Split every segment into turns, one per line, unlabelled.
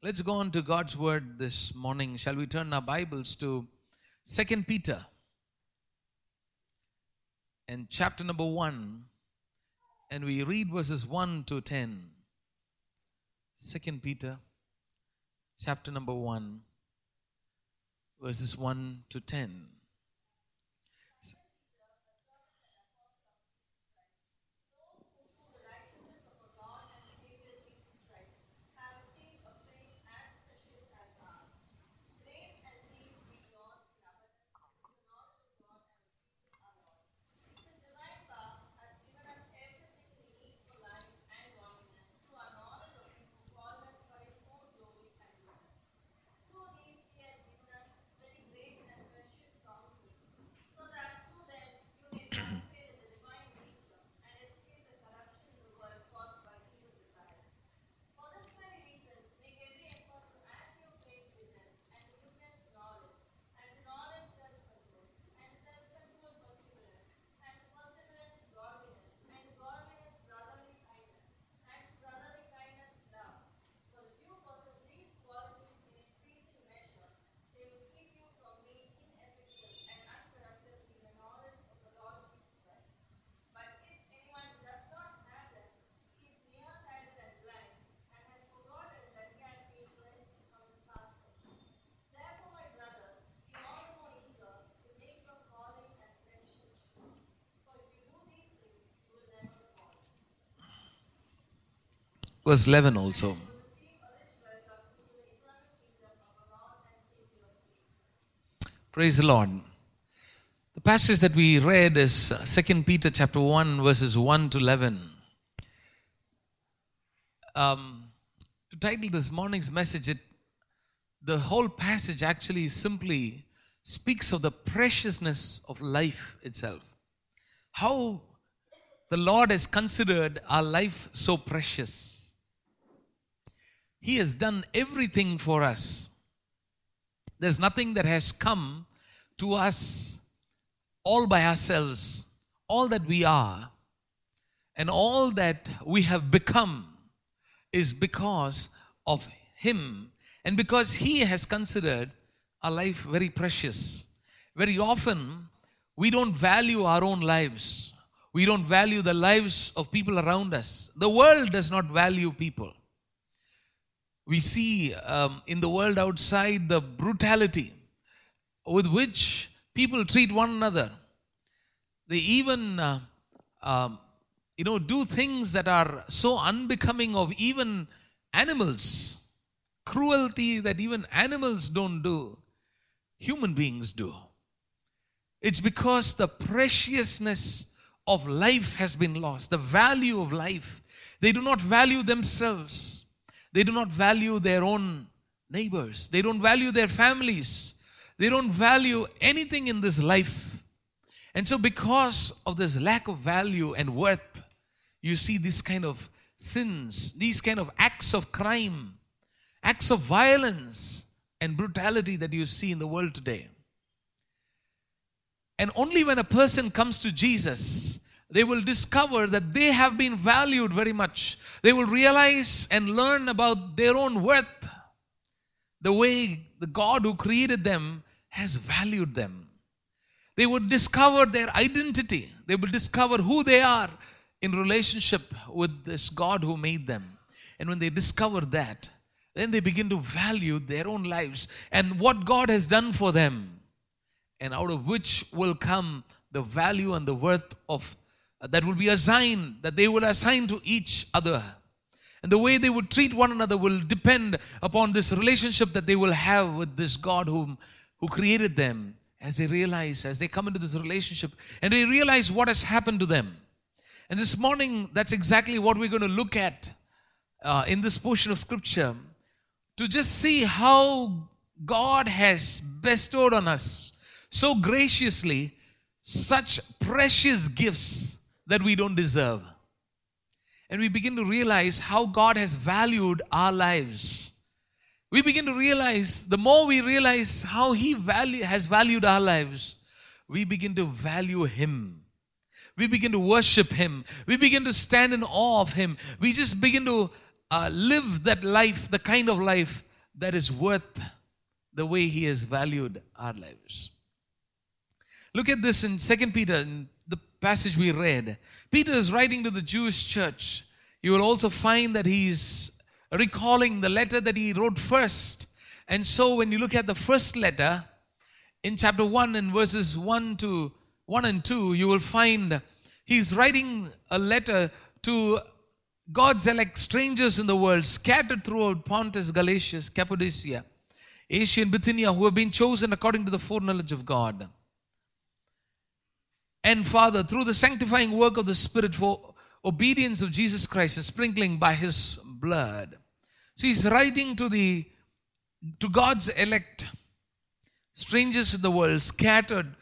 Let's go on to God's word this morning. Shall we turn our Bibles to Second Peter and chapter number 1 and we read verses 1 to 10. 2 Peter chapter number 1 verses 1 to 10. Verse 11 also. Praise the Lord. The passage that we read is 2 Peter chapter 1 verses 1 to 11. Um, to title this morning's message, it, the whole passage actually simply speaks of the preciousness of life itself. How the Lord has considered our life so precious. He has done everything for us. There's nothing that has come to us all by ourselves. All that we are and all that we have become is because of Him and because He has considered our life very precious. Very often, we don't value our own lives. We don't value the lives of people around us. The world does not value people. We see um, in the world outside the brutality with which people treat one another. They even, uh, um, you know, do things that are so unbecoming of even animals. Cruelty that even animals don't do, human beings do. It's because the preciousness of life has been lost, the value of life. They do not value themselves, they do not value their own neighbors, they don't value their families, they don't value anything in this life. And so, because of this lack of value and worth, you see this kind of sins, these kind of acts of crime, acts of violence and brutality that you see in the world today. And only when a person comes to Jesus, they will discover that they have been valued very much. They will realize and learn about their own worth, the way the God who created them has valued them. They would discover their identity, they will discover who they are in relationship with this God who made them. And when they discover that, then they begin to value their own lives and what God has done for them, and out of which will come the value and the worth of that will be assigned, that they will assign to each other. And the way they would treat one another will depend upon this relationship that they will have with this God whom, who created them as they realize, as they come into this relationship, and they realize what has happened to them. And this morning, that's exactly what we're going to look at uh, in this portion of Scripture to just see how God has bestowed on us so graciously such precious gifts that we don't deserve. And we begin to realize how God has valued our lives. We begin to realize, the more we realize how He value, has valued our lives, we begin to value Him. We begin to worship Him. We begin to stand in awe of Him. We just begin to uh, live that life, the kind of life that is worth the way He has valued our lives. Look at this in 2 Peter, passage we read. Peter is writing to the Jewish church. You will also find that he's recalling the letter that he wrote first. And so when you look at the first letter, in chapter 1 and verses 1 to 1 and 2, you will find he's writing a letter to God's elect strangers in the world scattered throughout Pontus, Galatia, Cappadocia, Asia, and Bithynia who have been chosen according to the foreknowledge of God. And Father, through the sanctifying work of the Spirit for obedience of Jesus Christ and sprinkling by his blood. So he's writing to the to God's elect, strangers in the world, scattered.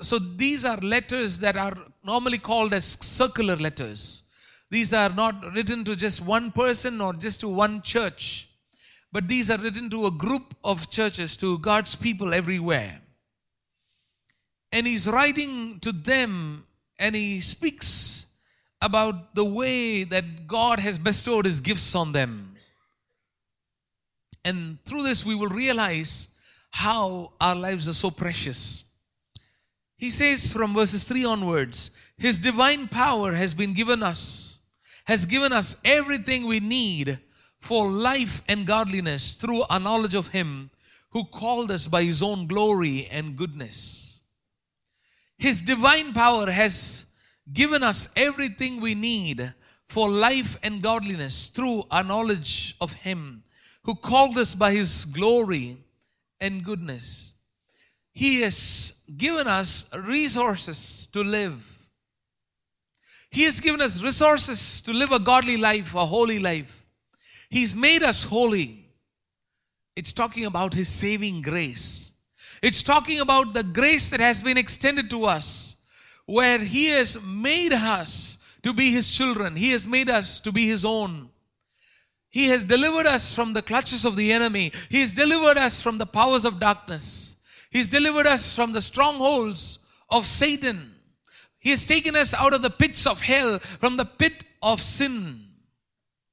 So these are letters that are normally called as circular letters. These are not written to just one person or just to one church, but these are written to a group of churches, to God's people everywhere. And he's writing to them and he speaks about the way that God has bestowed his gifts on them. And through this, we will realize how our lives are so precious. He says from verses 3 onwards, His divine power has been given us has given us everything we need for life and godliness through our knowledge of Him who called us by His own glory and goodness. His divine power has given us everything we need for life and godliness through our knowledge of Him who called us by His glory and goodness. He has given us resources to live he has given us resources to live a godly life, a holy life. He's made us holy. It's talking about His saving grace. It's talking about the grace that has been extended to us, where He has made us to be His children. He has made us to be His own. He has delivered us from the clutches of the enemy. He has delivered us from the powers of darkness. He's delivered us from the strongholds of Satan. He has taken us out of the pits of hell, from the pit of sin.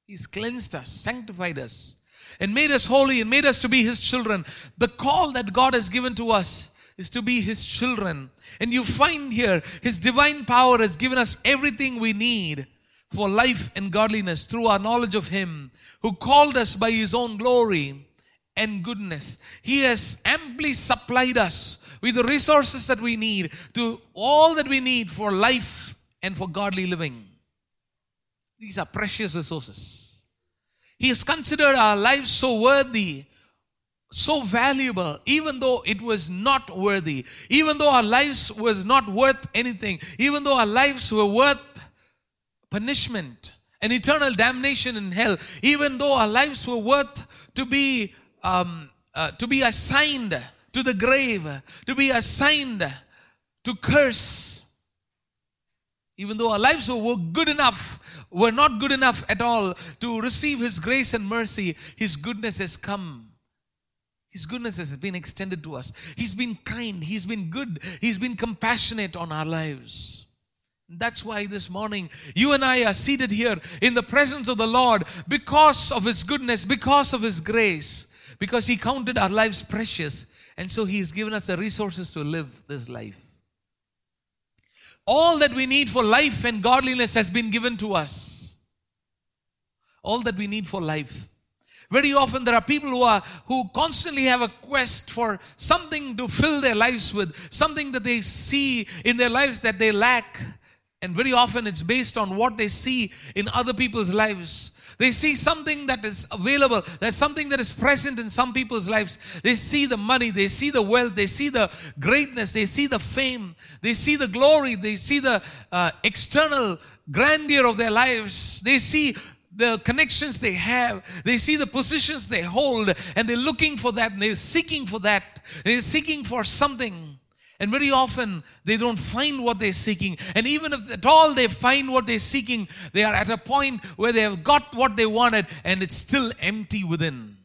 He's cleansed us, sanctified us, and made us holy and made us to be His children. The call that God has given to us is to be His children. And you find here, His divine power has given us everything we need for life and godliness through our knowledge of Him who called us by His own glory and goodness. He has amply supplied us with the resources that we need to all that we need for life and for godly living. These are precious resources. He has considered our lives so worthy, so valuable, even though it was not worthy, even though our lives was not worth anything, even though our lives were worth punishment and eternal damnation in hell, even though our lives were worth to be um, uh, to be assigned to the grave, to be assigned to curse. Even though our lives were good enough, were not good enough at all to receive His grace and mercy, His goodness has come. His goodness has been extended to us. He's been kind, He's been good, He's been compassionate on our lives. That's why this morning you and I are seated here in the presence of the Lord because of His goodness, because of His grace, because He counted our lives precious and so He has given us the resources to live this life. All that we need for life and godliness has been given to us. All that we need for life. Very often there are people who are who constantly have a quest for something to fill their lives with, something that they see in their lives that they lack. And very often it's based on what they see in other people's lives. They see something that is available. There's something that is present in some people's lives. They see the money, they see the wealth, they see the greatness, they see the fame, they see the glory, they see the uh, external grandeur of their lives. They see the connections they have, they see the positions they hold, and they're looking for that, and they're seeking for that. They're seeking for something. And very often they don't find what they're seeking. And even if at all they find what they're seeking, they are at a point where they have got what they wanted and it's still empty within.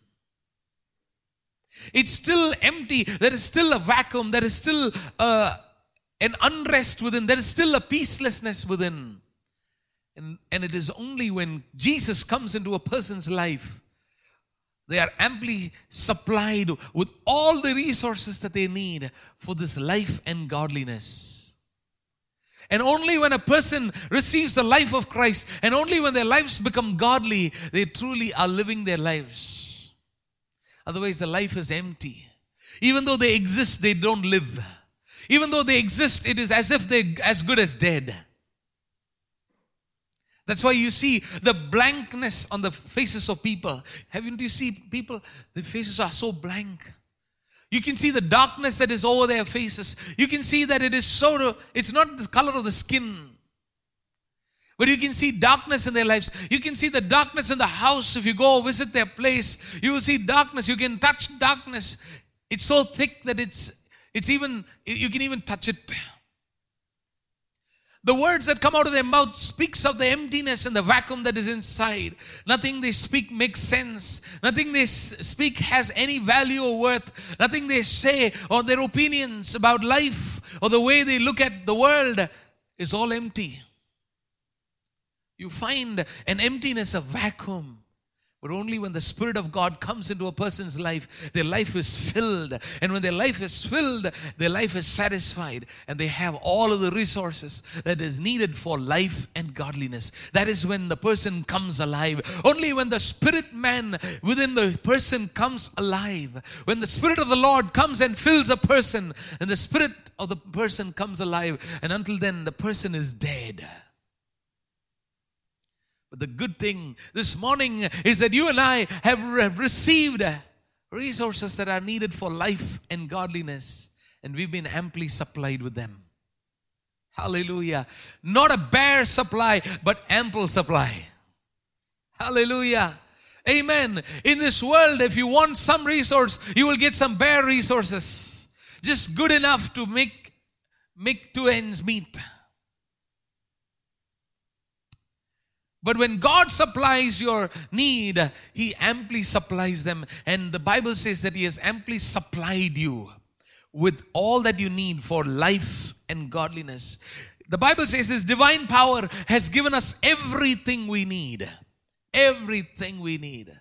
It's still empty. There is still a vacuum. There is still a, an unrest within. There is still a peacelessness within. And, and it is only when Jesus comes into a person's life They are amply supplied with all the resources that they need for this life and godliness. And only when a person receives the life of Christ and only when their lives become godly, they truly are living their lives. Otherwise, the life is empty. Even though they exist, they don't live. Even though they exist, it is as if they're as good as dead. That's why you see the blankness on the faces of people. Haven't you seen people? The faces are so blank. You can see the darkness that is over their faces. You can see that it is so, it's not the color of the skin. But you can see darkness in their lives. You can see the darkness in the house. If you go visit their place, you will see darkness. You can touch darkness. It's so thick that it's it's even you can even touch it. The words that come out of their mouth speaks of the emptiness and the vacuum that is inside. Nothing they speak makes sense. Nothing they speak has any value or worth. Nothing they say or their opinions about life or the way they look at the world is all empty. You find an emptiness, a vacuum. But only when the Spirit of God comes into a person's life, their life is filled. And when their life is filled, their life is satisfied. And they have all of the resources that is needed for life and godliness. That is when the person comes alive. Only when the Spirit man within the person comes alive. When the Spirit of the Lord comes and fills a person, and the Spirit of the person comes alive. And until then, the person is dead. But the good thing this morning is that you and I have received resources that are needed for life and godliness, and we've been amply supplied with them. Hallelujah. Not a bare supply, but ample supply. Hallelujah. Amen. In this world, if you want some resource, you will get some bare resources. Just good enough to make, make two ends meet. But when God supplies your need, He amply supplies them. And the Bible says that He has amply supplied you with all that you need for life and godliness. The Bible says His divine power has given us everything we need. Everything we need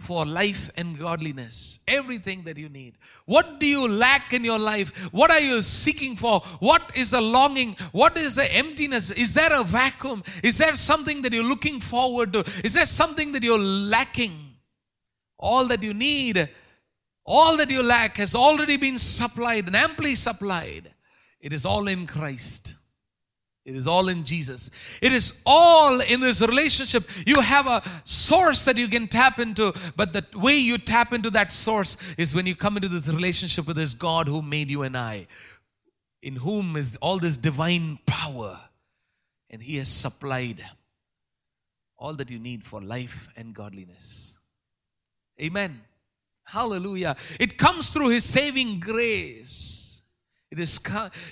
for life and godliness. Everything that you need. What do you lack in your life? What are you seeking for? What is the longing? What is the emptiness? Is there a vacuum? Is there something that you're looking forward to? Is there something that you're lacking? All that you need, all that you lack has already been supplied and amply supplied. It is all in Christ. It is all in Jesus. It is all in this relationship. You have a source that you can tap into, but the way you tap into that source is when you come into this relationship with this God who made you and I, in whom is all this divine power. And He has supplied all that you need for life and godliness. Amen. Hallelujah. It comes through His saving grace. It, is,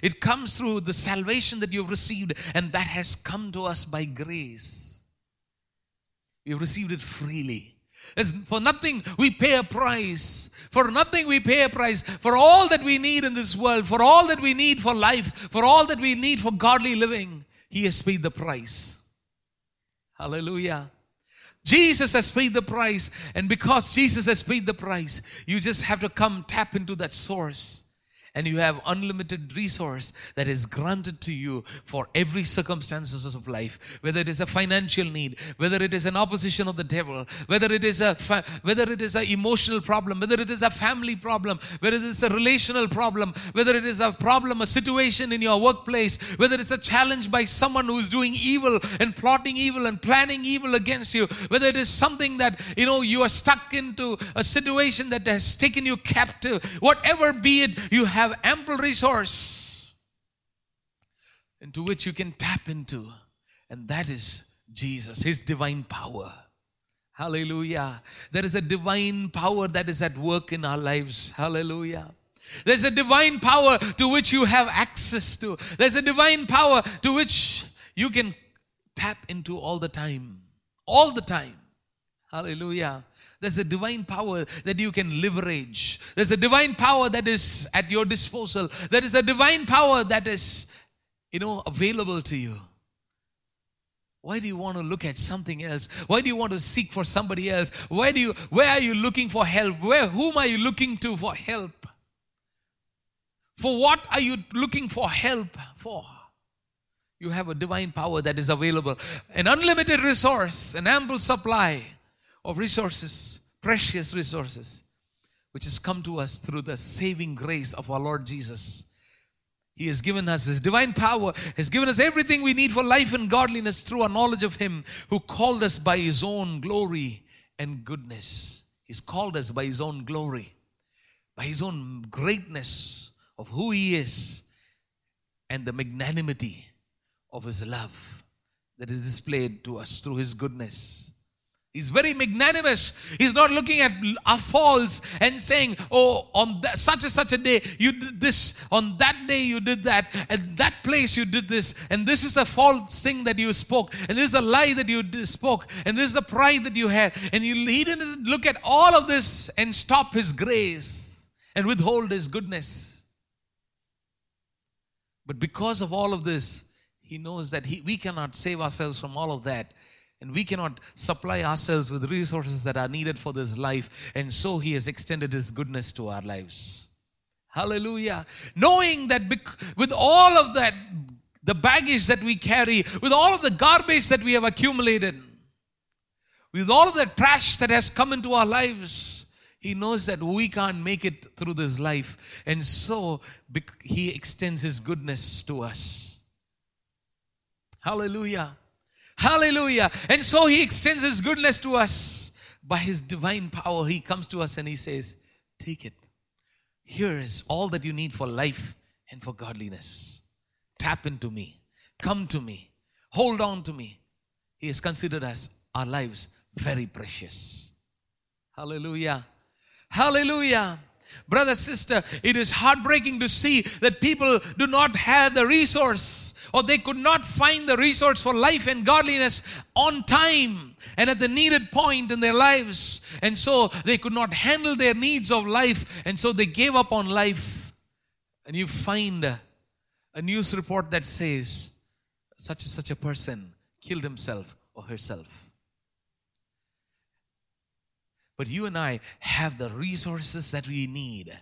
it comes through the salvation that you've received, and that has come to us by grace. We've received it freely. As for nothing we pay a price. For nothing we pay a price. For all that we need in this world, for all that we need for life, for all that we need for godly living, He has paid the price. Hallelujah. Jesus has paid the price. And because Jesus has paid the price, you just have to come tap into that source and you have unlimited resource that is granted to you for every circumstances of life whether it is a financial need whether it is an opposition of the devil whether it is a fa- whether it is an emotional problem whether it is a family problem whether it is a relational problem whether it is a problem a situation in your workplace whether it's a challenge by someone who is doing evil and plotting evil and planning evil against you whether it is something that you know you are stuck into a situation that has taken you captive whatever be it you have have ample resource into which you can tap into, and that is Jesus, His divine power. Hallelujah. There is a divine power that is at work in our lives. Hallelujah. There's a divine power to which you have access to. There's a divine power to which you can tap into all the time. All the time. Hallelujah. There's a divine power that you can leverage. There's a divine power that is at your disposal. There is a divine power that is, you know, available to you. Why do you want to look at something else? Why do you want to seek for somebody else? Why do you where are you looking for help? Where whom are you looking to for help? For what are you looking for help for? You have a divine power that is available, an unlimited resource, an ample supply of resources, precious resources, which has come to us through the saving grace of our Lord Jesus. He has given us His divine power, has given us everything we need for life and godliness through our knowledge of Him who called us by His own glory and goodness. He's called us by His own glory, by His own greatness of who He is, and the magnanimity of His love that is displayed to us through His goodness. He's very magnanimous. He's not looking at our faults and saying, Oh, on that, such and such a day you did this, on that day you did that, at that place you did this, and this is a false thing that you spoke, and this is a lie that you spoke, and this is a pride that you had. And you, he didn't look at all of this and stop his grace and withhold his goodness. But because of all of this, he knows that he, we cannot save ourselves from all of that. And we cannot supply ourselves with resources that are needed for this life. And so He has extended His goodness to our lives. Hallelujah. Knowing that with all of that, the baggage that we carry, with all of the garbage that we have accumulated, with all of the trash that has come into our lives, He knows that we can't make it through this life. And so He extends His goodness to us. Hallelujah. Hallelujah. And so he extends his goodness to us by his divine power. He comes to us and he says, Take it. Here is all that you need for life and for godliness. Tap into me. Come to me. Hold on to me. He has considered us, our lives, very precious. Hallelujah. Hallelujah. Brother, sister, it is heartbreaking to see that people do not have the resource or they could not find the resource for life and godliness on time and at the needed point in their lives. And so they could not handle their needs of life. And so they gave up on life. And you find a news report that says such and such a person killed himself or herself. But you and I have the resources that we need.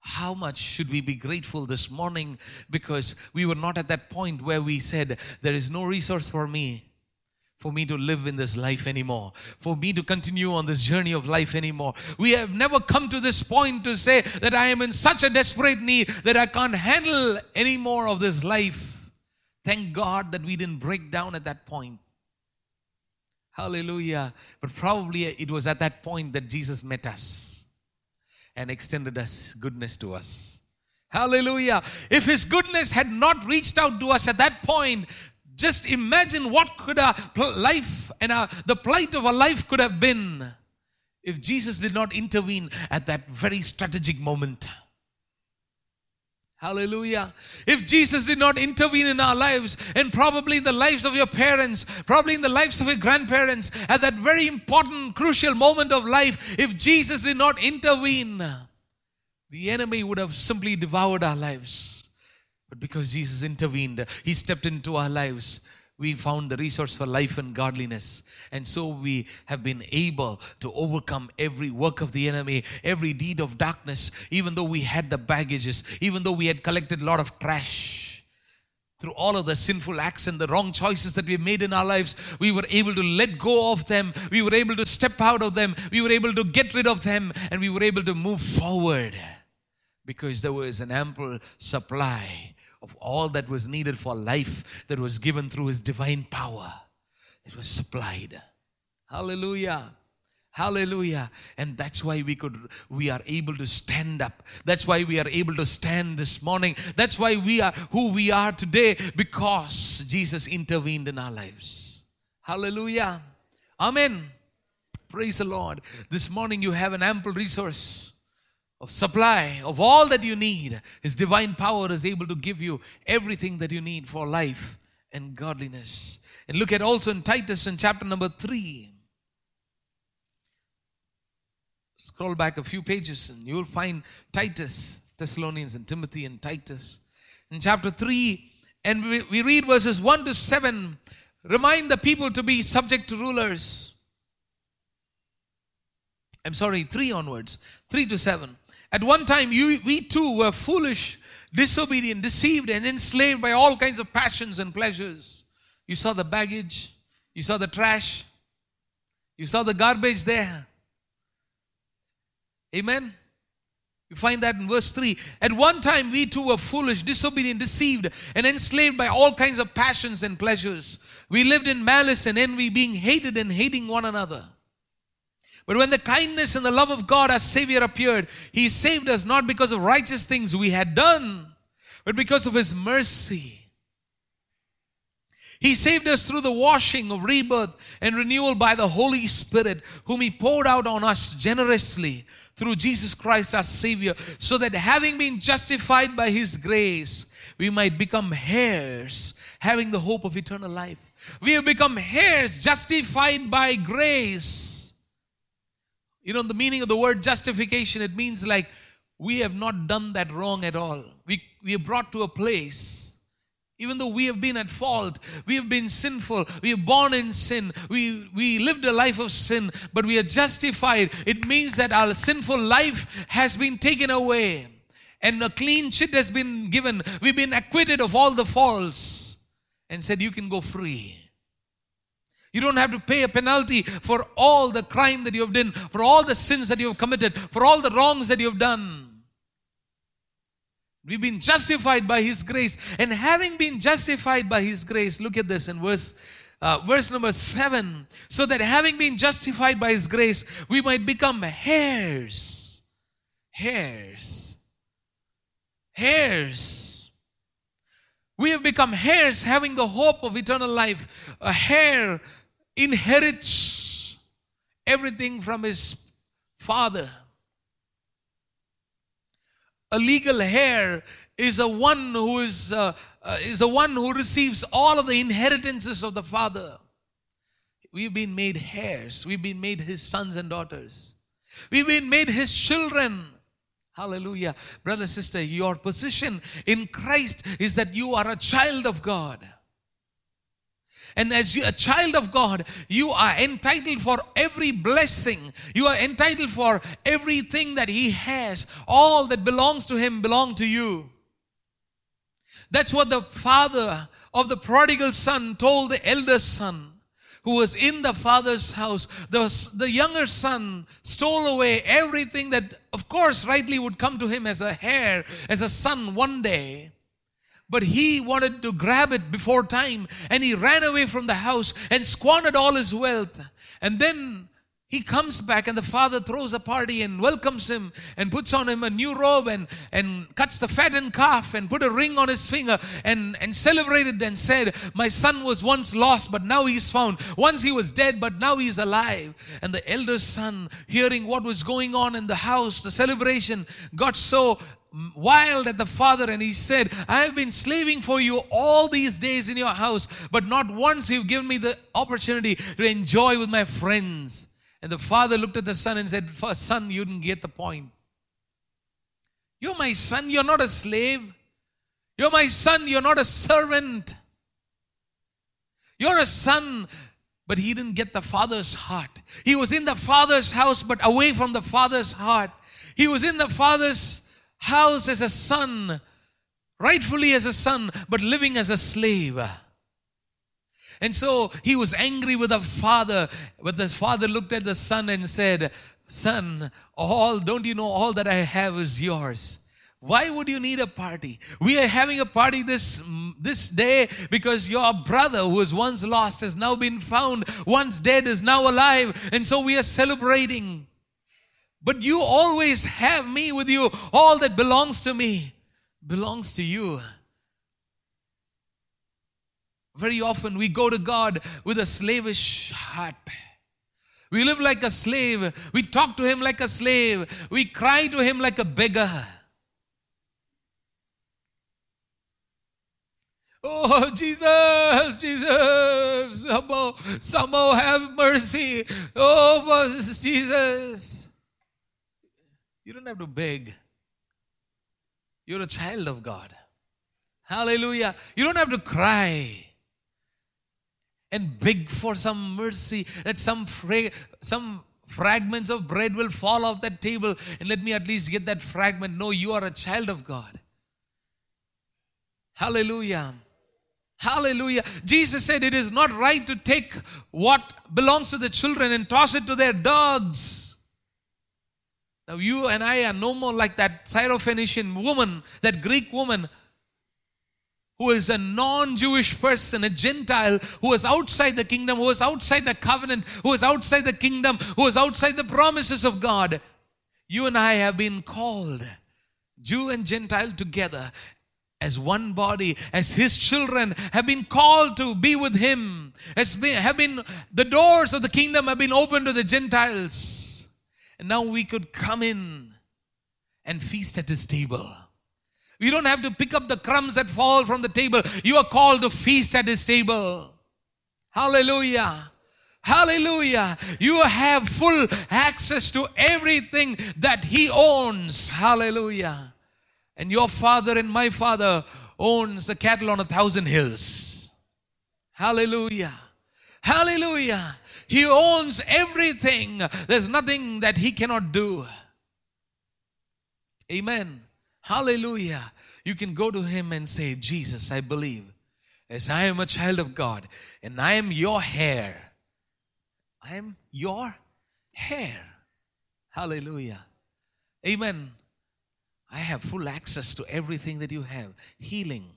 How much should we be grateful this morning because we were not at that point where we said, There is no resource for me, for me to live in this life anymore, for me to continue on this journey of life anymore. We have never come to this point to say that I am in such a desperate need that I can't handle any more of this life. Thank God that we didn't break down at that point. Hallelujah. But probably it was at that point that Jesus met us and extended us goodness to us. Hallelujah. If his goodness had not reached out to us at that point, just imagine what could our life and our, the plight of our life could have been if Jesus did not intervene at that very strategic moment. Hallelujah. If Jesus did not intervene in our lives, and probably in the lives of your parents, probably in the lives of your grandparents, at that very important, crucial moment of life, if Jesus did not intervene, the enemy would have simply devoured our lives. But because Jesus intervened, He stepped into our lives we found the resource for life and godliness. And so we have been able to overcome every work of the enemy, every deed of darkness, even though we had the baggages, even though we had collected a lot of trash. Through all of the sinful acts and the wrong choices that we made in our lives, we were able to let go of them. We were able to step out of them. We were able to get rid of them. And we were able to move forward because there was an ample supply of all that was needed for life that was given through his divine power. It was supplied. Hallelujah. Hallelujah. And that's why we could we are able to stand up. That's why we are able to stand this morning. That's why we are who we are today because Jesus intervened in our lives. Hallelujah. Amen. Praise the Lord. This morning you have an ample resource of supply of all that you need. His divine power is able to give you everything that you need for life and godliness. And look at also in Titus in chapter number 3. Scroll back a few pages and you will find Titus, Thessalonians and Timothy and Titus. In chapter 3, and we, we read verses 1 to 7. remind the people to be subject to rulers. I'm sorry, 3 onwards, 3 to 7. At one time, you, we too were foolish, disobedient, deceived, and enslaved by all kinds of passions and pleasures. You saw the baggage, you saw the trash, you saw the garbage there. Amen. You find that in verse 3. At one time, we too were foolish, disobedient, deceived, and enslaved by all kinds of passions and pleasures. We lived in malice and envy, being hated and hating one another. But when the kindness and the love of God, our Savior, appeared, He saved us not because of righteous things we had done, but because of His mercy. He saved us through the washing of rebirth and renewal by the Holy Spirit, whom He poured out on us generously through Jesus Christ our Savior, so that having been justified by His grace, we might become heirs, having the hope of eternal life. We have become heirs, justified by grace. You know, the meaning of the word justification, it means like we have not done that wrong at all. We, we are brought to a place even though we have been at fault, we have been sinful, we are born in sin, we, we lived a life of sin, but we are justified. It means that our sinful life has been taken away and a clean sheet has been given. We've been acquitted of all the faults and said, You can go free. You don't have to pay a penalty for all the crime that you have done, for all the sins that you have committed, for all the wrongs that you have done. We've been justified by His grace. And having been justified by His grace, look at this in verse, uh, verse number 7. So that having been justified by His grace, we might become heirs. Heirs. Heirs. We have become heirs having the hope of eternal life. A heir inherits everything from his father. A legal heir is a one who is, uh, uh, is a one who receives all of the inheritances of the father. We've been made heirs. We've been made his sons and daughters. We've been made his children. Hallelujah. Brother, sister, your position in Christ is that you are a child of God. And as a child of God, you are entitled for every blessing. You are entitled for everything that He has. All that belongs to Him belong to you. That's what the father of the prodigal son told the elder son who was in the father's house. The, the younger son stole away everything that, of course, rightly would come to him as a heir, as a son one day. But he wanted to grab it before time and he ran away from the house and squandered all his wealth. And then he comes back and the father throws a party and welcomes him and puts on him a new robe and, and cuts the fattened calf and put a ring on his finger and, and celebrated and said, My son was once lost, but now he's found. Once he was dead, but now he's alive. And the elder son, hearing what was going on in the house, the celebration, got so wild at the father and he said, I have been slaving for you all these days in your house, but not once you've given me the opportunity to enjoy with my friends. And the father looked at the son and said, Son, you didn't get the point. You're my son, you're not a slave. You're my son, you're not a servant. You're a son, but he didn't get the father's heart. He was in the father's house, but away from the father's heart. He was in the father's house as a son, rightfully as a son, but living as a slave. And so he was angry with the father, but the father looked at the son and said, Son, all, don't you know all that I have is yours? Why would you need a party? We are having a party this, this day because your brother who was once lost has now been found, once dead is now alive. And so we are celebrating. But you always have me with you. All that belongs to me belongs to you. Very often we go to God with a slavish heart. We live like a slave. We talk to Him like a slave. We cry to Him like a beggar. Oh, Jesus, Jesus, somehow, somehow have mercy. Oh, Jesus. You don't have to beg. You're a child of God. Hallelujah. You don't have to cry. and beg for some mercy that some fra- some fragments of bread will fall off that table and let me at least get that fragment. No, you are a child of God. Hallelujah. Hallelujah. Jesus said it is not right to take what belongs to the children and toss it to their dogs. Now, you and I are no more like that Syrophoenician woman, that Greek woman who is a non Jewish person, a Gentile, who is outside the kingdom, who is outside the covenant, who is outside the kingdom, who is outside the promises of God. You and I have been called, Jew and Gentile together, as one body, as his children have been called to be with him, as have been the doors of the kingdom have been opened to the Gentiles. And now we could come in and feast at his table. We don't have to pick up the crumbs that fall from the table. You are called to feast at his table. Hallelujah. Hallelujah. You have full access to everything that he owns. Hallelujah. And your father and my father owns the cattle on a thousand hills. Hallelujah. Hallelujah. He owns everything. There's nothing that he cannot do. Amen. Hallelujah. You can go to him and say, Jesus, I believe, as I am a child of God and I am your heir. I am your heir. Hallelujah. Amen. I have full access to everything that you have healing,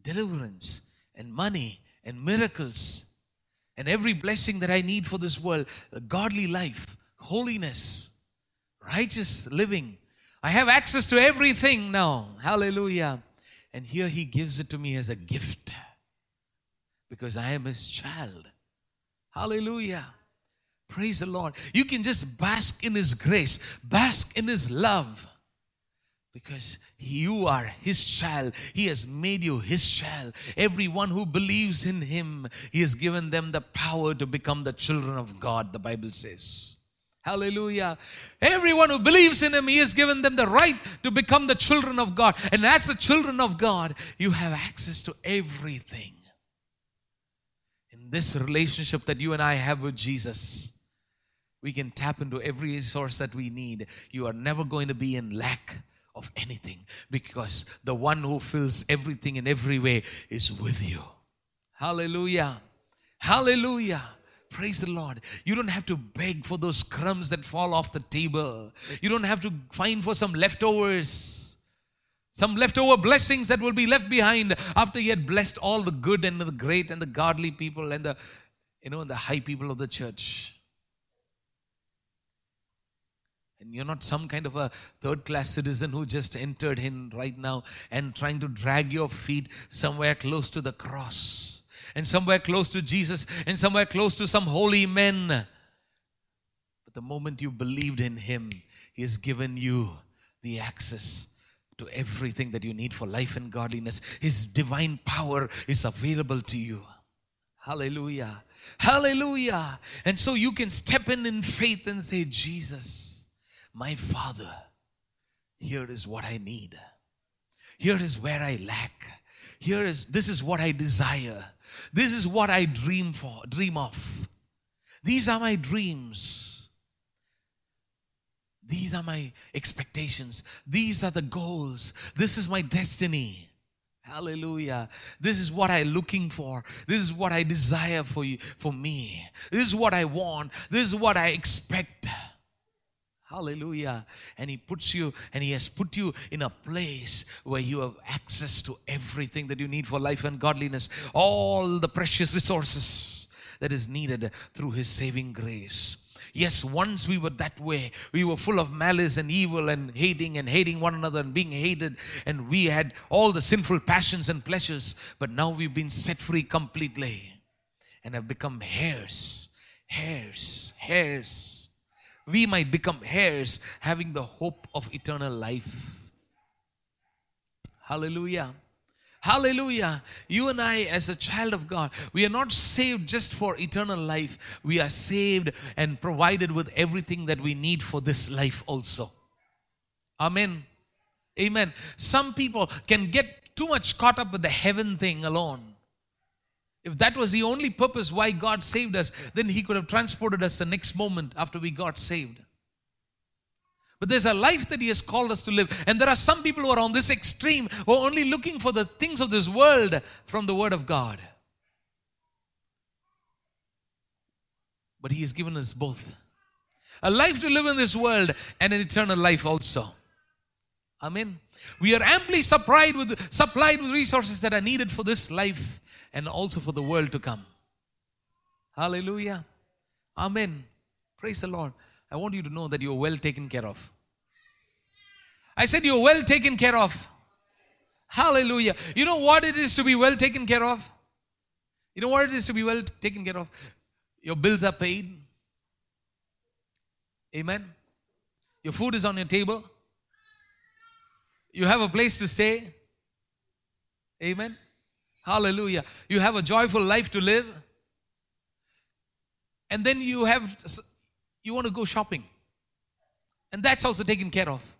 deliverance, and money, and miracles, and every blessing that I need for this world a godly life, holiness, righteous living. I have access to everything now. Hallelujah. And here he gives it to me as a gift because I am his child. Hallelujah. Praise the Lord. You can just bask in his grace, bask in his love because you are his child. He has made you his child. Everyone who believes in him he has given them the power to become the children of god the bible says. Hallelujah. Everyone who believes in him he has given them the right to become the children of god. And as the children of god you have access to everything. In this relationship that you and i have with jesus we can tap into every resource that we need. You are never going to be in lack of anything because the one who fills everything in every way is with you. Hallelujah. Hallelujah. Praise the Lord. You don't have to beg for those crumbs that fall off the table. You don't have to find for some leftovers. Some leftover blessings that will be left behind after He had blessed all the good and the great and the godly people and the you know the high people of the church. And you're not some kind of a third class citizen who just entered in right now and trying to drag your feet somewhere close to the cross and somewhere close to Jesus and somewhere close to some holy men. But the moment you believed in Him, He has given you the access to everything that you need for life and godliness. His divine power is available to you. Hallelujah. Hallelujah. And so you can step in in faith and say, Jesus. My Father, here is what I need. Here is where I lack. Here is this is what I desire. This is what I dream for, dream of. These are my dreams. These are my expectations. These are the goals. This is my destiny. Hallelujah. This is what I'm looking for. This is what I desire for you, for me. This is what I want. This is what I expect. Hallelujah. And He puts you, and He has put you in a place where you have access to everything that you need for life and godliness, all the precious resources that is needed through His saving grace. Yes, once we were that way. We were full of malice and evil and hating and hating one another and being hated. And we had all the sinful passions and pleasures. But now we've been set free completely and have become heirs, heirs, heirs we might become heirs having the hope of eternal life. Hallelujah. Hallelujah. You and I, as a child of God, we are not saved just for eternal life. We are saved and provided with everything that we need for this life also. Amen. Amen. Some people can get too much caught up with the heaven thing alone. If that was the only purpose why God saved us, then He could have transported us the next moment after we got saved. But there's a life that He has called us to live. And there are some people who are on this extreme who are only looking for the things of this world from the Word of God. But He has given us both a life to live in this world and an eternal life also. Amen. We are amply supplied with, supplied with resources that are needed for this life and also for the world to come. Hallelujah. Amen. Praise the Lord. I want you to know that you're well taken care of. I said you're well taken care of. Hallelujah. You know what it is to be well taken care of? You know what it is to be well taken care of? Your bills are paid. Amen. Your food is on your table. You have a place to stay. Amen. Hallelujah. You have a joyful life to live. And then you have you want to go shopping. And that's also taken care of.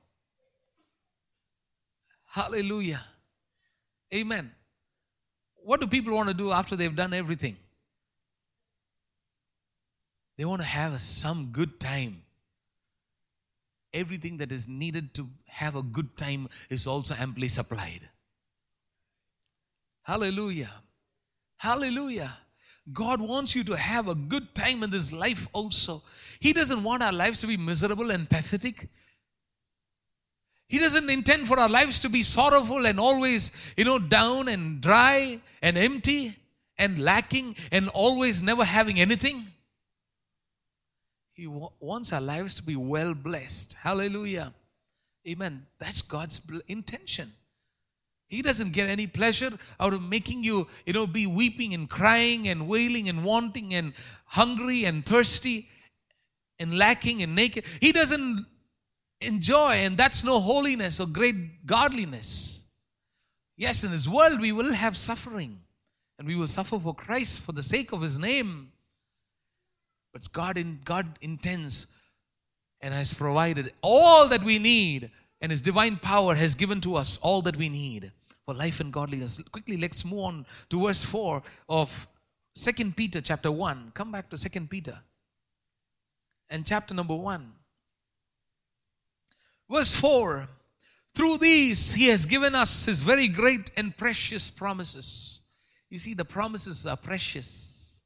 Hallelujah. Amen. What do people want to do after they've done everything? They want to have some good time. Everything that is needed to have a good time is also amply supplied. Hallelujah. Hallelujah. God wants you to have a good time in this life also. He doesn't want our lives to be miserable and pathetic. He doesn't intend for our lives to be sorrowful and always, you know, down and dry and empty and lacking and always never having anything. He wants our lives to be well blessed. Hallelujah. Amen. That's God's intention. He doesn't get any pleasure out of making you, you know, be weeping and crying and wailing and wanting and hungry and thirsty and lacking and naked. He doesn't enjoy, and that's no holiness or great godliness. Yes, in this world we will have suffering, and we will suffer for Christ for the sake of His name. But God, in, God intends and has provided all that we need, and His divine power has given to us all that we need for life and godliness. Quickly, let's move on to verse 4 of Second Peter chapter 1. Come back to Second Peter and chapter number 1. Verse 4 Through these, He has given us His very great and precious promises. You see, the promises are precious.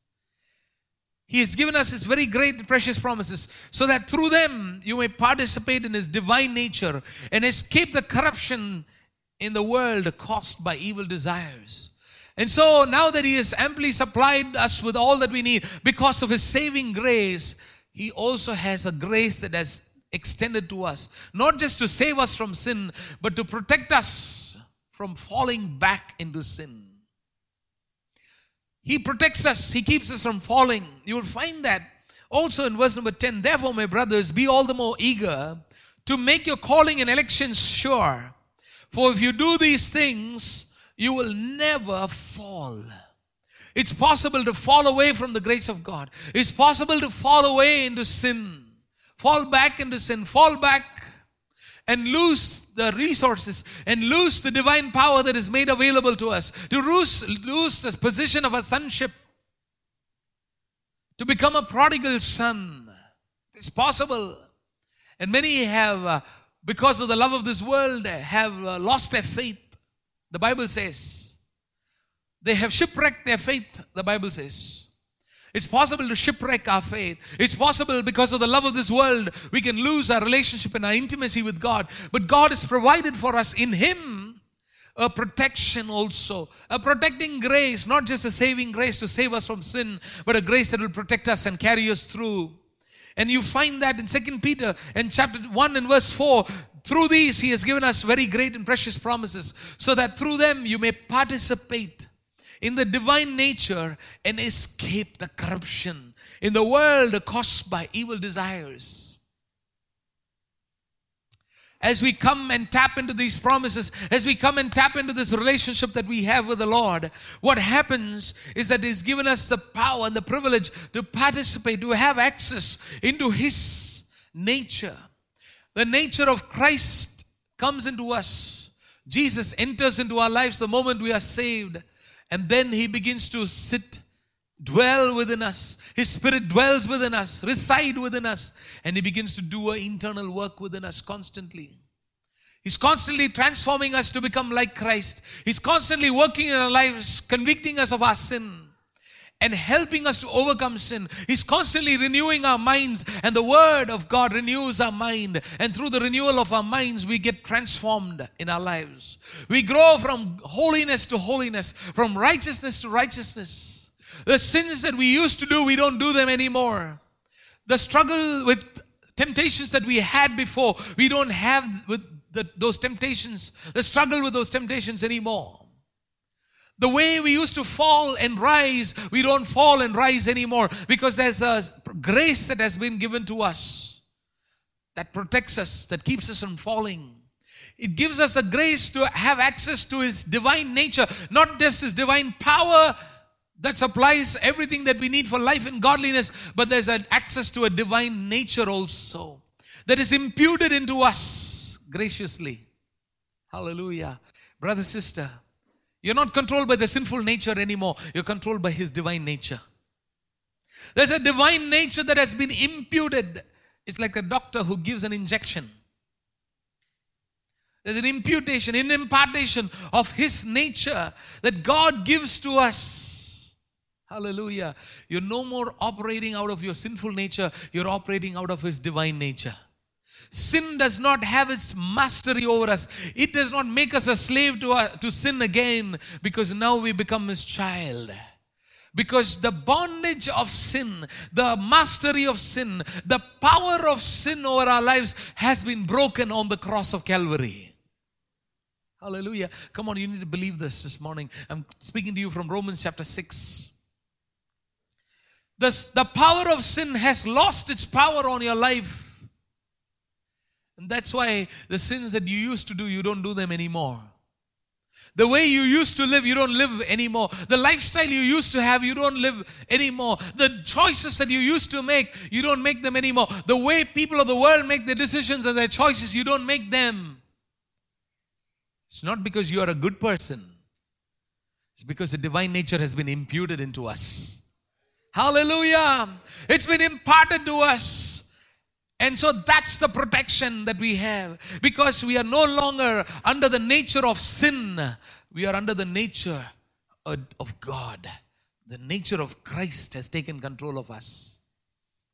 He has given us His very great precious promises so that through them you may participate in His divine nature and escape the corruption in the world caused by evil desires. And so now that He has amply supplied us with all that we need because of His saving grace, He also has a grace that has extended to us, not just to save us from sin, but to protect us from falling back into sin. He protects us, He keeps us from falling. You will find that also in verse number 10. Therefore, my brothers, be all the more eager to make your calling and election sure. For if you do these things, you will never fall. It's possible to fall away from the grace of God. It's possible to fall away into sin, fall back into sin, fall back and lose the resources and lose the divine power that is made available to us, to lose, lose the position of a sonship, to become a prodigal son. It's possible. And many have, uh, because of the love of this world, have uh, lost their faith. The Bible says. They have shipwrecked their faith, the Bible says. It's possible to shipwreck our faith. It's possible because of the love of this world, we can lose our relationship and our intimacy with God. But God has provided for us in Him a protection also, a protecting grace, not just a saving grace to save us from sin, but a grace that will protect us and carry us through. And you find that in Second Peter and chapter 1 and verse 4. Through these, He has given us very great and precious promises, so that through them you may participate in the divine nature and escape the corruption in the world caused by evil desires. As we come and tap into these promises, as we come and tap into this relationship that we have with the Lord, what happens is that He's given us the power and the privilege to participate, to have access into His nature. The nature of Christ comes into us. Jesus enters into our lives the moment we are saved And then He begins to sit, dwell within us. His Spirit dwells within us, reside within us, and He begins to do an internal work within us constantly. He's constantly transforming us to become like Christ. He's constantly working in our lives, convicting us of our sin and helping us to overcome sin. He's constantly renewing our minds, and the Word of God renews our mind. And through the renewal of our minds, we get transformed in our lives. We grow from holiness to holiness, from righteousness to righteousness. The sins that we used to do, we don't do them anymore. The struggle with temptations that we had before, we don't have with the, those temptations, the struggle with those temptations anymore. The way we used to fall and rise, we don't fall and rise anymore because there's a grace that has been given to us that protects us, that keeps us from falling. It gives us a grace to have access to His divine nature, not just His divine power that supplies everything that we need for life and godliness, but there's an access to a divine nature also that is imputed into us graciously. Hallelujah. Brother, sister, you're not controlled by the sinful nature anymore. You're controlled by His divine nature. There's a divine nature that has been imputed. It's like a doctor who gives an injection. There's an imputation, an impartation of His nature that God gives to us. Hallelujah. You're no more operating out of your sinful nature, you're operating out of His divine nature. Sin does not have its mastery over us. It does not make us a slave to, uh, to sin again because now we become his child. Because the bondage of sin, the mastery of sin, the power of sin over our lives has been broken on the cross of Calvary. Hallelujah. Come on, you need to believe this this morning. I'm speaking to you from Romans chapter 6. The, the power of sin has lost its power on your life and that's why the sins that you used to do, you don't do them anymore. The way you used to live, you don't live anymore. The lifestyle you used to have, you don't live anymore. The choices that you used to make, you don't make them anymore. The way people of the world make their decisions and their choices, you don't make them. It's not because you are a good person, it's because the divine nature has been imputed into us. Hallelujah! It's been imparted to us. And so that's the protection that we have because we are no longer under the nature of sin. We are under the nature of God. The nature of Christ has taken control of us.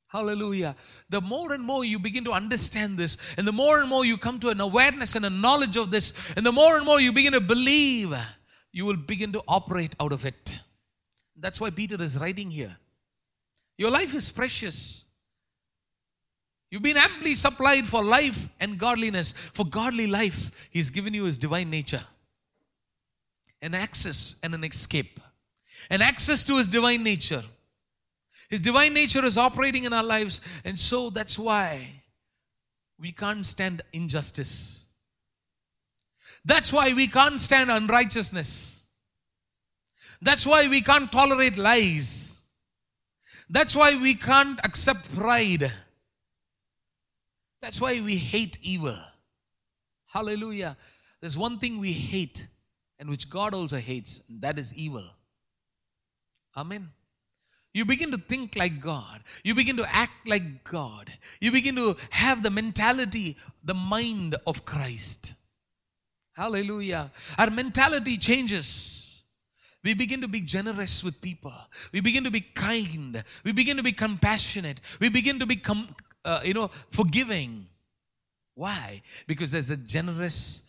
Hallelujah. The more and more you begin to understand this, and the more and more you come to an awareness and a knowledge of this, and the more and more you begin to believe, you will begin to operate out of it. That's why Peter is writing here. Your life is precious. You've been amply supplied for life and godliness. For godly life, He's given you His divine nature an access and an escape, an access to His divine nature. His divine nature is operating in our lives, and so that's why we can't stand injustice. That's why we can't stand unrighteousness. That's why we can't tolerate lies. That's why we can't accept pride. That's why we hate evil. Hallelujah. There's one thing we hate and which God also hates, and that is evil. Amen. You begin to think like God. You begin to act like God. You begin to have the mentality, the mind of Christ. Hallelujah. Our mentality changes. We begin to be generous with people. We begin to be kind. We begin to be compassionate. We begin to be com- uh, you know, forgiving. Why? Because there's a generous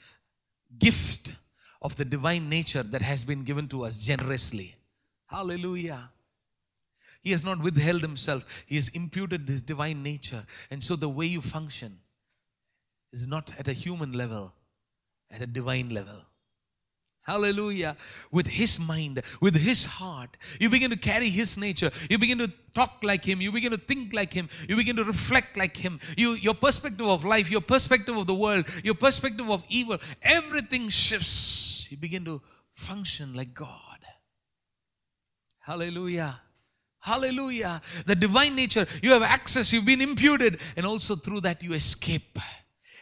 gift of the divine nature that has been given to us generously. Hallelujah. He has not withheld himself, he has imputed this divine nature. And so the way you function is not at a human level, at a divine level. Hallelujah. With His mind, with His heart. You begin to carry His nature. You begin to talk like Him. You begin to think like Him. You begin to reflect like Him. You, your perspective of life, your perspective of the world, your perspective of evil, everything shifts. You begin to function like God. Hallelujah. Hallelujah. The divine nature, you have access, you've been imputed, and also through that you escape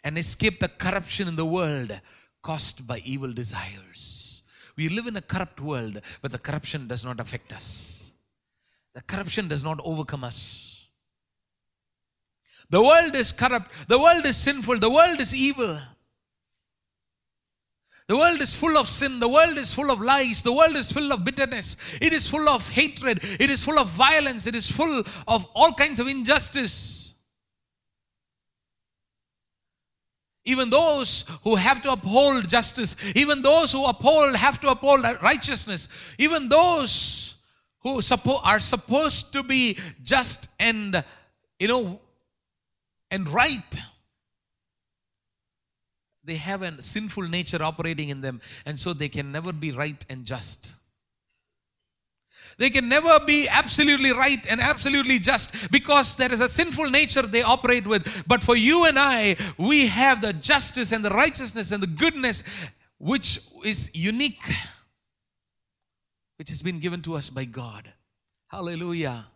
and escape the corruption in the world caused by evil desires. We live in a corrupt world, but the corruption does not affect us. The corruption does not overcome us. The world is corrupt. The world is sinful. The world is evil. The world is full of sin. The world is full of lies. The world is full of bitterness. It is full of hatred. It is full of violence. It is full of all kinds of injustice. Even those who have to uphold justice, even those who uphold have to uphold righteousness, even those who suppo- are supposed to be just and you know and right they have a sinful nature operating in them and so they can never be right and just they can never be absolutely right and absolutely just because there is a sinful nature they operate with. But for you and I, we have the justice and the righteousness and the goodness which is unique, which has been given to us by God. Hallelujah.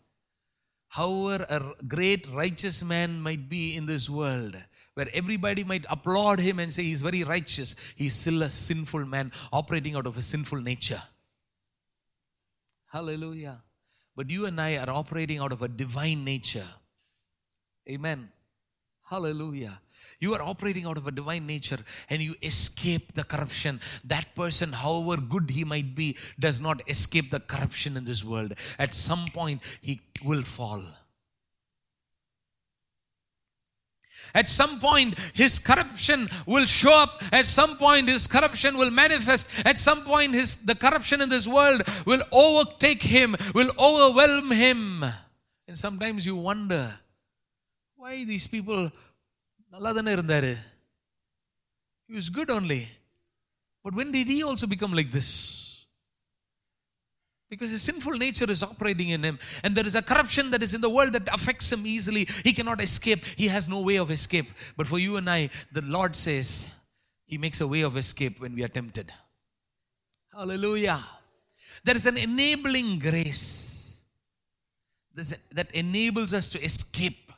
However, a great righteous man might be in this world, where everybody might applaud him and say he's very righteous, he's still a sinful man operating out of a sinful nature. Hallelujah. But you and I are operating out of a divine nature. Amen. Hallelujah. You are operating out of a divine nature and you escape the corruption. That person, however good he might be, does not escape the corruption in this world. At some point, he will fall. At some point, his corruption will show up. At some point, his corruption will manifest. At some point, his, the corruption in this world will overtake him, will overwhelm him. And sometimes you wonder, why these people, நல்லா தானே இருந்தாரு He was good only. But when did he also become like this? Because his sinful nature is operating in him, and there is a corruption that is in the world that affects him easily. He cannot escape, he has no way of escape. But for you and I, the Lord says, He makes a way of escape when we are tempted. Hallelujah. There is an enabling grace that enables us to escape.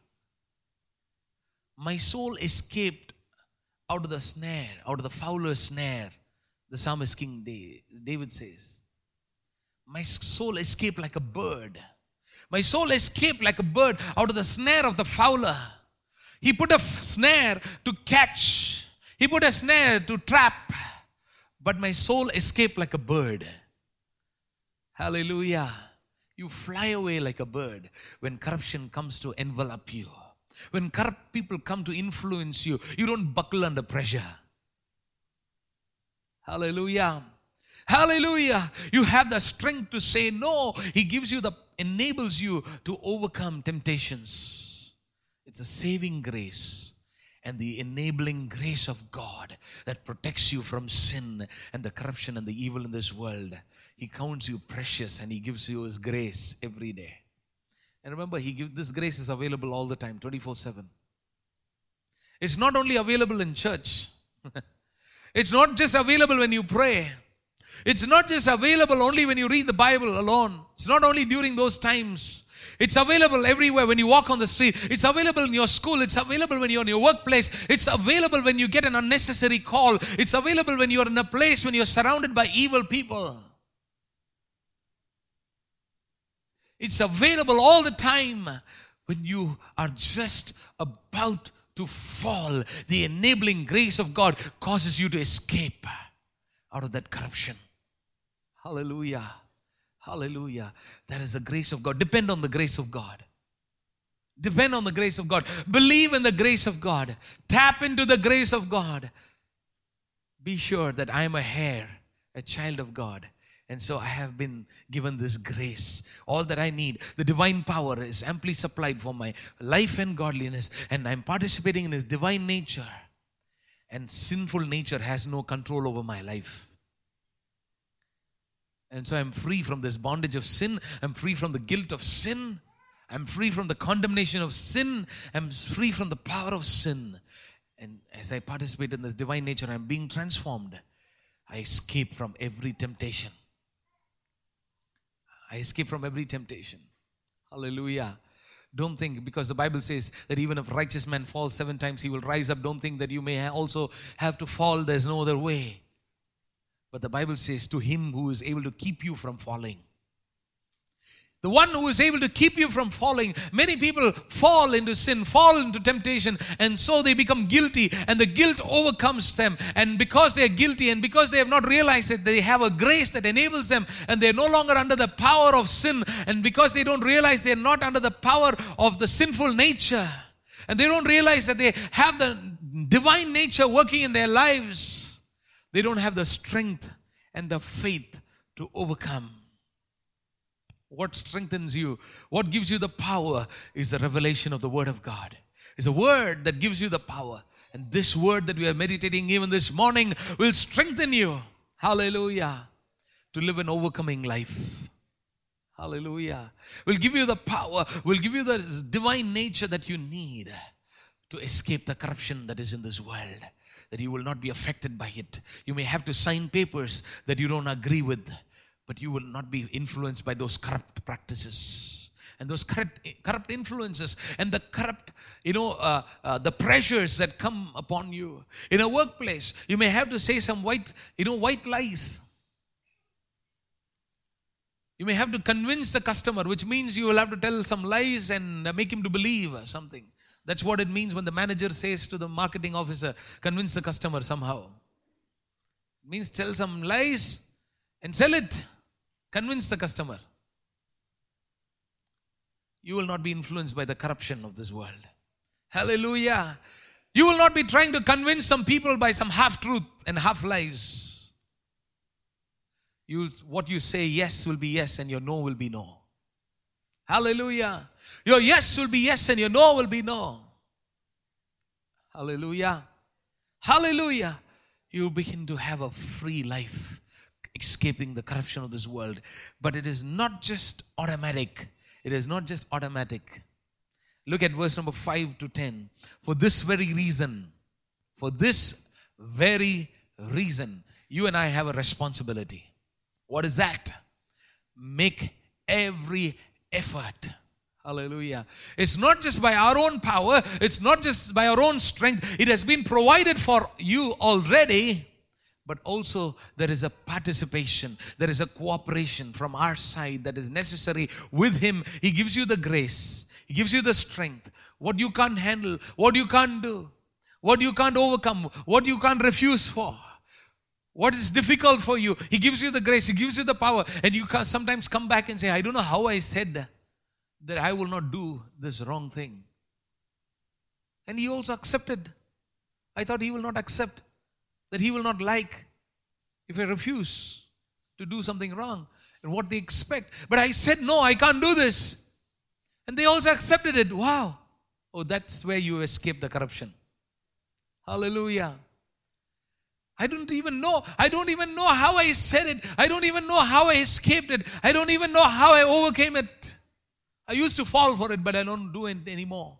My soul escaped out of the snare, out of the fowler's snare. The psalmist King David says. My soul escaped like a bird. My soul escaped like a bird out of the snare of the fowler. He put a f- snare to catch, he put a snare to trap, but my soul escaped like a bird. Hallelujah. You fly away like a bird when corruption comes to envelop you. When corrupt people come to influence you, you don't buckle under pressure. Hallelujah. Hallelujah. You have the strength to say no. He gives you the, enables you to overcome temptations. It's a saving grace and the enabling grace of God that protects you from sin and the corruption and the evil in this world. He counts you precious and He gives you His grace every day. And remember, He gives this grace is available all the time, 24 7. It's not only available in church, it's not just available when you pray. It's not just available only when you read the Bible alone. It's not only during those times. It's available everywhere when you walk on the street. It's available in your school. It's available when you're in your workplace. It's available when you get an unnecessary call. It's available when you're in a place when you're surrounded by evil people. It's available all the time when you are just about to fall. The enabling grace of God causes you to escape out of that corruption. Hallelujah. Hallelujah. There is a grace of God. Depend on the grace of God. Depend on the grace of God. Believe in the grace of God. Tap into the grace of God. Be sure that I am a heir, a child of God. And so I have been given this grace. All that I need, the divine power is amply supplied for my life and godliness. And I'm participating in His divine nature. And sinful nature has no control over my life. And so I'm free from this bondage of sin. I'm free from the guilt of sin. I'm free from the condemnation of sin. I'm free from the power of sin. And as I participate in this divine nature, I'm being transformed. I escape from every temptation. I escape from every temptation. Hallelujah. Don't think, because the Bible says that even if righteous man falls seven times, he will rise up. Don't think that you may also have to fall. There's no other way. But the Bible says, to him who is able to keep you from falling. The one who is able to keep you from falling. Many people fall into sin, fall into temptation, and so they become guilty, and the guilt overcomes them. And because they are guilty, and because they have not realized that they have a grace that enables them, and they're no longer under the power of sin, and because they don't realize they're not under the power of the sinful nature, and they don't realize that they have the divine nature working in their lives, they don't have the strength and the faith to overcome. What strengthens you, what gives you the power is the revelation of the Word of God. It's a word that gives you the power. And this word that we are meditating even this morning will strengthen you. Hallelujah. To live an overcoming life. Hallelujah. Will give you the power, will give you the divine nature that you need to escape the corruption that is in this world. That you will not be affected by it. You may have to sign papers that you don't agree with but you will not be influenced by those corrupt practices. And those corrupt, corrupt influences and the corrupt you know uh, uh, the pressures that come upon you. In a workplace you may have to say some white you know white lies. You may have to convince the customer which means you will have to tell some lies and make him to believe something that's what it means when the manager says to the marketing officer convince the customer somehow it means tell some lies and sell it Convince the customer. You will not be influenced by the corruption of this world. Hallelujah. You will not be trying to convince some people by some half truth and half lies. You, what you say yes will be yes and your no will be no. Hallelujah. Your yes will be yes and your no will be no. Hallelujah. Hallelujah. You begin to have a free life escaping the corruption of this world. But it is not just automatic. It is not just automatic. Look at verse number 5 to 10. For this very reason, for this very reason, you and I have a responsibility. What is that? Make every effort. Hallelujah. It's not just by our own power, it's not just by our own strength. It has been provided for you already but also there is a participation, there is a cooperation from our side that is necessary with Him. He gives you the grace, He gives you the strength. What you can't handle, what you can't do, what you can't overcome, what you can't refuse for. What is difficult for you? He gives you the grace, He gives you the power, and you can sometimes come back and say, I don't know how I said that I will not do this wrong thing. And He also accepted. I thought He will not accept that He will not like if I refuse to do something wrong and what they expect. But I said, No, I can't do this. And they also accepted it. Wow. Oh, that's where you escape the corruption. Hallelujah. I don't even know. I don't even know how I said it. I don't even know how I escaped it. I don't even know how I overcame it. I used to fall for it, but I don't do it anymore.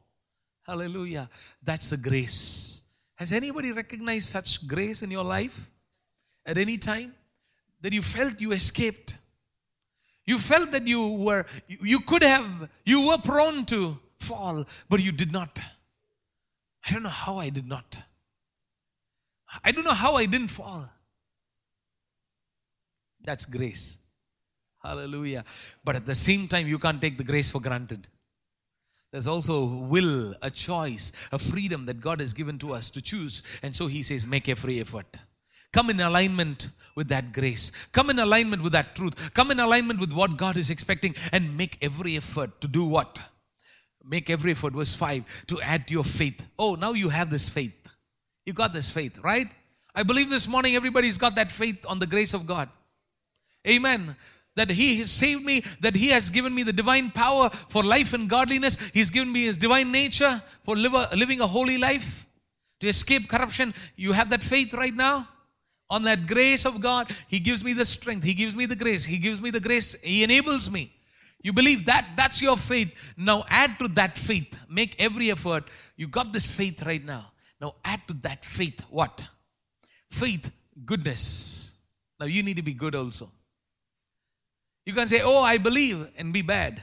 Hallelujah. That's the grace. Has anybody recognized such grace in your life at any time? That you felt you escaped. You felt that you were, you could have, you were prone to fall, but you did not. I don't know how I did not. I don't know how I didn't fall. That's grace. Hallelujah. But at the same time, you can't take the grace for granted. There's also will, a choice, a freedom that God has given to us to choose. And so He says, make every effort. Come in alignment with that grace. Come in alignment with that truth. Come in alignment with what God is expecting and make every effort to do what? Make every effort, verse 5, to add to your faith. Oh, now you have this faith. You got this faith, right? I believe this morning everybody's got that faith on the grace of God. Amen that He has saved me, that He has given me the divine power for life and godliness. He's given me His divine nature for living a holy life, to escape corruption. You have that faith right now? On that grace of God, He gives me the strength, He gives me the grace, He gives me the grace, He enables me. You believe that, that's your faith. Now add to that faith, make every effort. You got this faith right now. Now add to that faith what? Faith, goodness. Now you need to be good also. You can say, Oh, I believe, and be bad.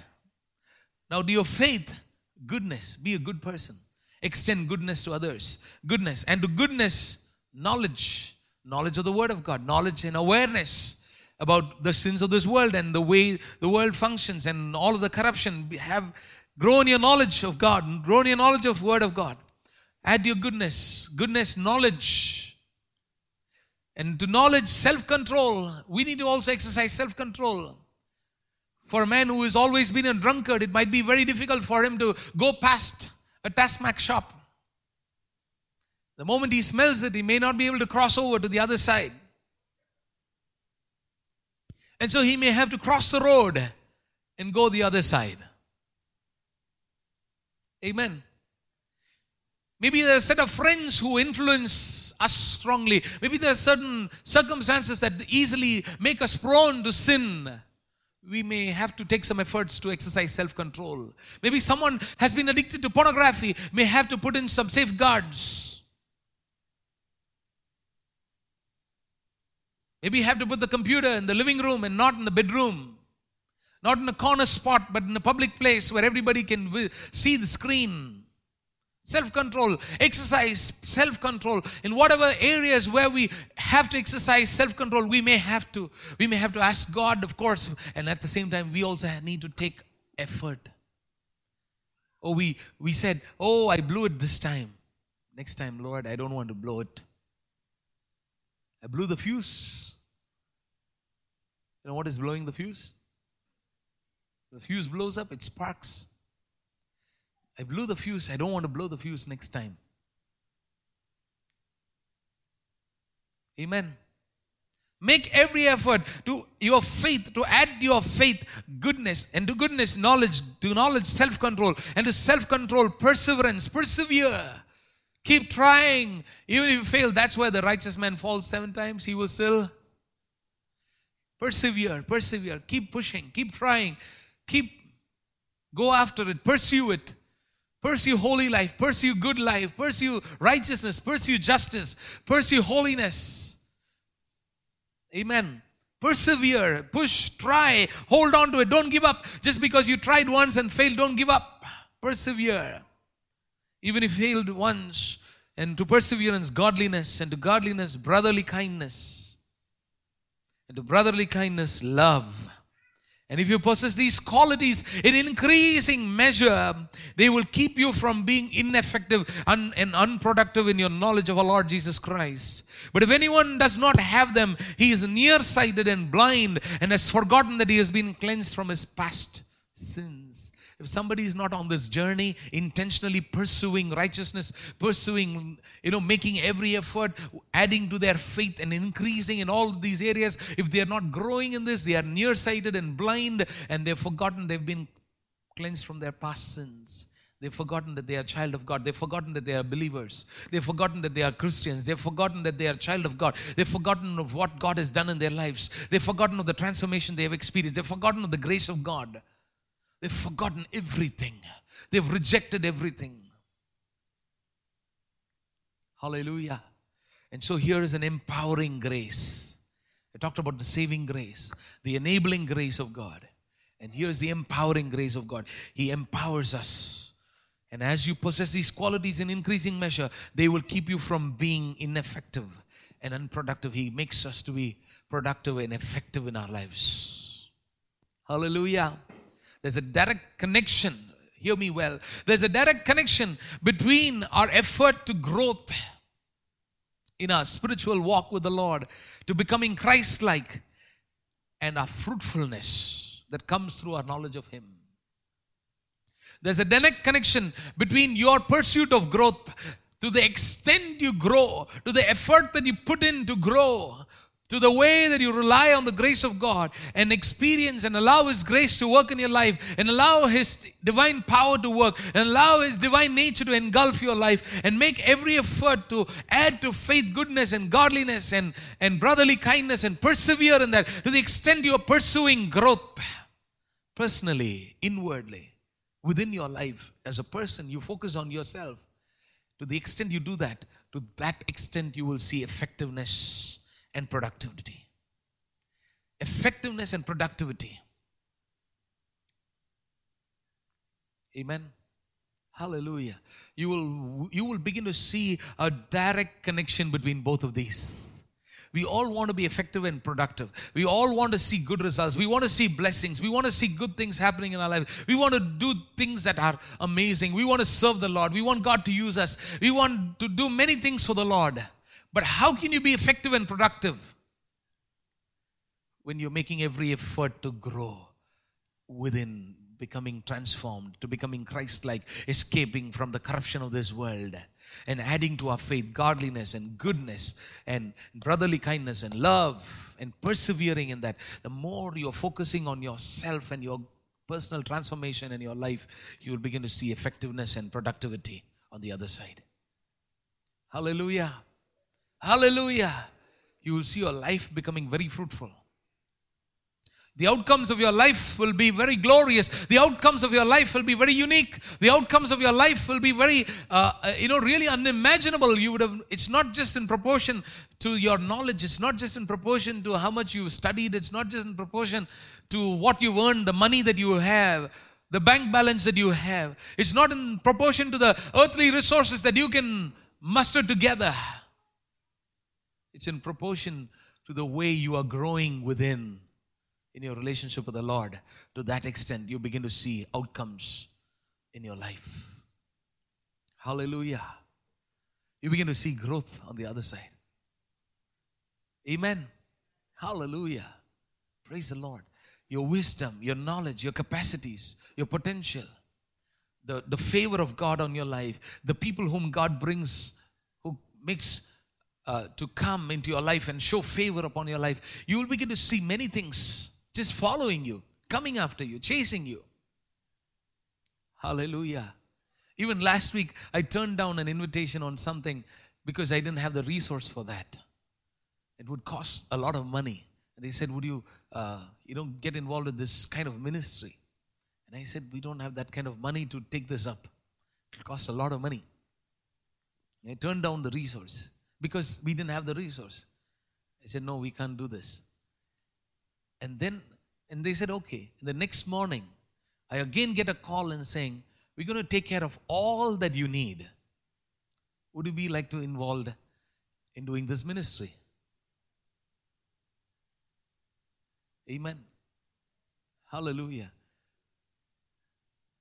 Now, do your faith, goodness, be a good person. Extend goodness to others. Goodness. And to goodness, knowledge. knowledge of the Word of God, knowledge and awareness about the sins of this world and the way the world functions and all of the corruption. Have grown your knowledge of God, grown your knowledge of Word of God. Add your goodness, goodness, knowledge. And to knowledge, self control. We need to also exercise self control. For a man who has always been a drunkard, it might be very difficult for him to go past a Tasmac shop. The moment he smells it, he may not be able to cross over to the other side. And so he may have to cross the road and go the other side. Amen. Maybe there are a set of friends who influence us strongly. Maybe there are certain circumstances that easily make us prone to sin. We may have to take some efforts to exercise self control. Maybe someone has been addicted to pornography, may have to put in some safeguards. Maybe you have to put the computer in the living room and not in the bedroom. Not in a corner spot, but in a public place where everybody can see the screen. Self control, exercise self control. In whatever areas where we have to exercise self control, we may have to. We may have to ask God, of course, and at the same time, we also need to take effort. Oh, we, we said, Oh, I blew it this time. Next time, Lord, I don't want to blow it. I blew the fuse. You know what is blowing the fuse? The fuse blows up, it sparks. I blew the fuse. I don't want to blow the fuse next time. Amen. Make every effort to your faith, to add your faith goodness, and to goodness knowledge, to knowledge self control, and to self control perseverance. Persevere. Keep trying. Even if you fail, that's where the righteous man falls seven times. He will still persevere, persevere. Keep pushing, keep trying, keep go after it, pursue it. Pursue holy life, pursue good life, pursue righteousness, pursue justice, pursue holiness. Amen. Persevere, push, try, hold on to it. Don't give up. Just because you tried once and failed, don't give up. Persevere. Even if failed once, and to perseverance, godliness, and to godliness, brotherly kindness, and to brotherly kindness, love and if you possess these qualities in increasing measure, they will keep you from being ineffective and, and, unproductive in your knowledge of our Lord Jesus Christ. But if anyone does not have them, he is nearsighted and blind and has forgotten that he has been cleansed from his past sins. If somebody is not on this journey, intentionally pursuing righteousness, pursuing, you know, making every effort, adding to their faith and increasing in all these areas, if they are not growing in this, they are nearsighted and blind and they've forgotten they've been cleansed from their past sins. They've forgotten that they are child of God. They've forgotten that they are believers. They've forgotten that they are Christians. They've forgotten that they are child of God. They've forgotten of what God has done in their lives. They've forgotten of the transformation they have experienced. They've forgotten of the grace of God. They've forgotten everything. They've rejected everything. Hallelujah. And so here is an empowering grace. I talked about the saving grace, the enabling grace of God. And here's the empowering grace of God. He empowers us. And as you possess these qualities in increasing measure, they will keep you from being ineffective and unproductive. He makes us to be productive and effective in our lives. Hallelujah. There's a direct connection. Hear me well. There's a direct connection between our effort to growth in our spiritual walk with the Lord, to becoming Christ like, and our fruitfulness that comes through our knowledge of Him. There's a direct connection between your pursuit of growth to the extent you grow, to the effort that you put in to grow, to the way that you rely on the grace of God and experience and allow His grace to work in your life and allow His divine power to work and allow His divine nature to engulf your life and make every effort to add to faith, goodness, and godliness and, and brotherly kindness and persevere in that to the extent you are pursuing growth personally, inwardly, within your life as a person. You focus on yourself. To the extent you do that, to that extent you will see effectiveness and productivity. Effectiveness and productivity. Amen. Hallelujah. You will, you will begin to see a direct connection between both of these. We all want to be effective and productive. We all want to see good results. We want to see blessings. We want to see good things happening in our life. We want to do things that are amazing. We want to serve the Lord. We want God to use us. We want to do many things for the Lord. But how can you be effective and productive when you're making every effort to grow within, becoming transformed, to becoming Christ like, escaping from the corruption of this world? and adding to our faith godliness and goodness and brotherly kindness and love and persevering in that. The more you're focusing on yourself and your personal transformation in your life, you will begin to see effectiveness and productivity on the other side. Hallelujah. Hallelujah. You will see your life becoming very fruitful. The outcomes of your life will be very glorious. The outcomes of your life will be very unique. The outcomes of your life will be very, uh, uh, you know, really unimaginable. You would have. It's not just in proportion to your knowledge. It's not just in proportion to how much you've studied. It's not just in proportion to what you've earned, the money that you have, the bank balance that you have. It's not in proportion to the earthly resources that you can muster together. It's in proportion to the way you are growing within in your relationship with the Lord, to that extent, you begin to see outcomes in your life. Hallelujah. You begin to see growth on the other side. Amen. Hallelujah. Praise the Lord. Your wisdom, your knowledge, your capacities, your potential, the, the favor of God on your life, the people whom God brings, who makes uh, to come into your life and show favor upon your life, you will begin to see many things just following you, coming after you, chasing you. Hallelujah. Even last week, I turned down an invitation on something because I didn't have the resource for that. It would cost a lot of money. And they said, Would you, uh, you know, get involved in this kind of ministry? And I said, We don't have that kind of money to take this up. It costs a lot of money. And I turned down the resource because we didn't have the resource. I said, No, we can't do this. And then, and they said, okay. The next morning, I again get a call and saying, we're going to take care of all that you need. Would you be like to involved in doing this ministry? Amen. Hallelujah.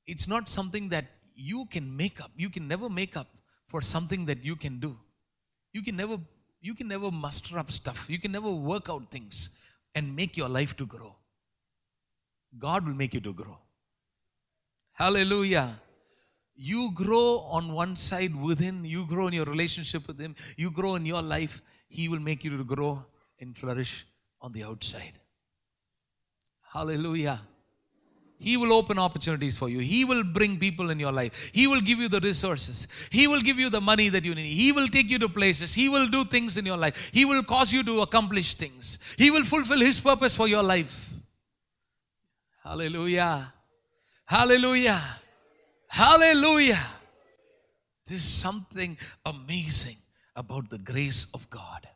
It's not something that you can make up. You can never make up for something that you can do. You can never you can never muster up stuff. You can never work out things and make your life to grow. God will make you to grow. Hallelujah. You grow on one side within, you grow in your relationship with Him, you grow in your life, He will make you to grow and flourish on the outside. Hallelujah. He will open opportunities for you. He will bring people in your life. He will give you the resources. He will give you the money that you need. He will take you to places. He will do things in your life. He will cause you to accomplish things. He will fulfill His purpose for your life. Hallelujah. Hallelujah. Hallelujah. There's something amazing about the grace of God.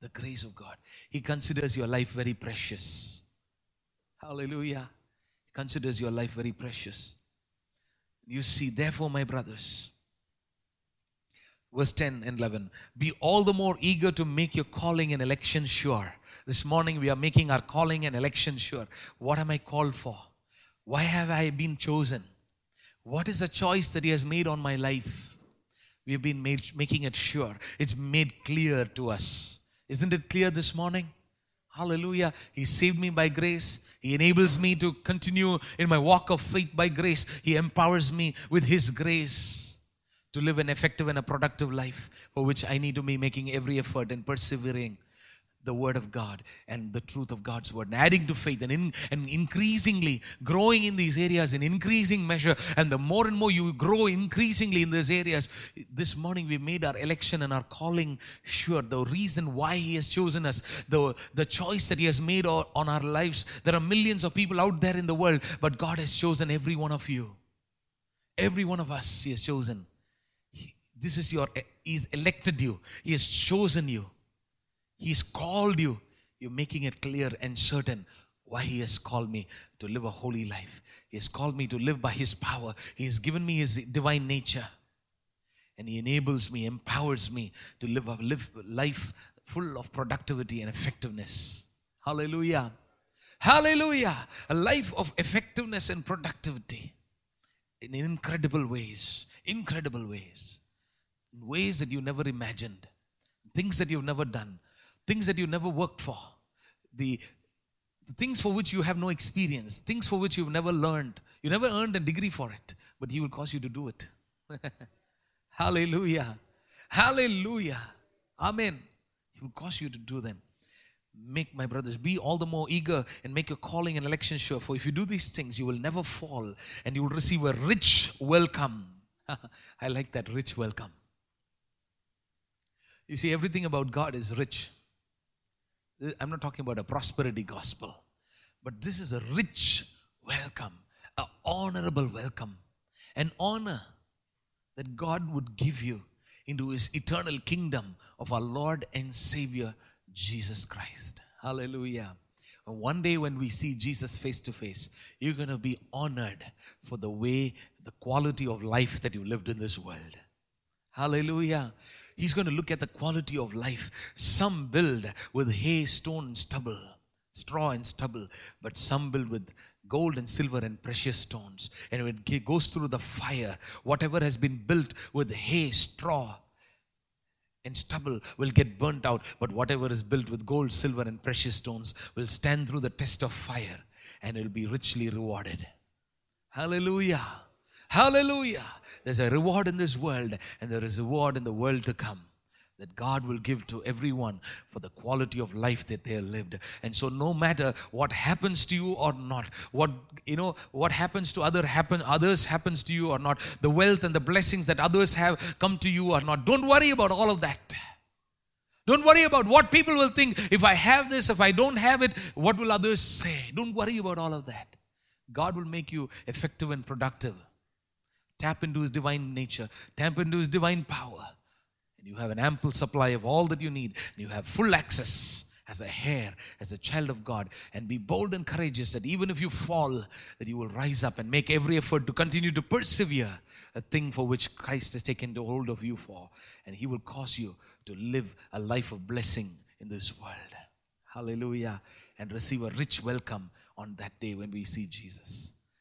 The grace of God. He considers your life very precious. Hallelujah considers your life very precious. You see, therefore, my brothers, verse 10 and 11 be all the more eager to make your calling and election sure. This morning, we are making our calling and election sure. What am I called for? Why have I been chosen? What is the choice that He has made on my life? We have been made, making it sure. It's made clear to us. Isn't it clear this morning? Hallelujah. He saved me by grace. He enables me to continue in my walk of faith by grace. He empowers me with His grace to live an effective and a productive life for which I need to be making every effort and persevering the word of God and the truth of God's word and adding to faith and, in, and increasingly growing in these areas in increasing measure. And the more and more you grow increasingly in these areas, this morning we made our election and our calling sure. The reason why He has chosen us, the, the choice that He has made on our lives. There are millions of people out there in the world, but God has chosen every one of you. Every one of us He has chosen. He, this is your, eh, He's elected you. He has chosen you. He's called you. You're making it clear and certain why He has called me to live a holy life. He has called me to live by His power. He has given me His divine nature. And He enables me, empowers me to live a live life full of productivity and effectiveness. Hallelujah. Hallelujah. A life of effectiveness and productivity in incredible ways. Incredible ways. In ways that you never imagined. Things that you've never done. Things that you never worked for. The, the things for which you have no experience. Things for which you've never learned. You never earned a degree for it. But He will cause you to do it. Hallelujah. Hallelujah. Amen. He will cause you to do them. Make my brothers be all the more eager and make your calling and election sure. For if you do these things, you will never fall and you will receive a rich welcome. I like that rich welcome. You see, everything about God is rich. Uh, I'm not talking about a prosperity gospel, but this is a rich welcome, an honorable welcome, an honor that God would give you into his eternal kingdom of our Lord and Savior Jesus Christ. Hallelujah. One day when we see Jesus face to face, you're going to be honored for the way, the quality of life that you lived in this world. Hallelujah. He's going to look at the quality of life. Some build with hay, stone, and stubble, straw and stubble, but some build with gold and silver and precious stones. And when it goes through the fire, whatever has been built with hay, straw, and stubble will get burnt out, but whatever is built with gold, silver, and precious stones will stand through the test of fire and it will be richly rewarded. Hallelujah! Hallelujah! There's a reward in this world, and there is a reward in the world to come that God will give to everyone for the quality of life that they have lived. And so no matter what happens to you or not, what you know, what happens to other happen others happens to you or not, the wealth and the blessings that others have come to you or not. Don't worry about all of that. Don't worry about what people will think. If I have this, if I don't have it, what will others say? Don't worry about all of that. God will make you effective and productive. Tap into His divine nature, tap into His divine power and you have an ample supply of all that you need, and you have full access as a heir, as a child of God, and be bold and courageous that even if you fall, that you will rise up and make every effort to continue to persevere a thing for which Christ has taken hold of you for, and He will cause you to live a life of blessing in this world. Hallelujah. And receive a rich welcome on that day when we see Jesus.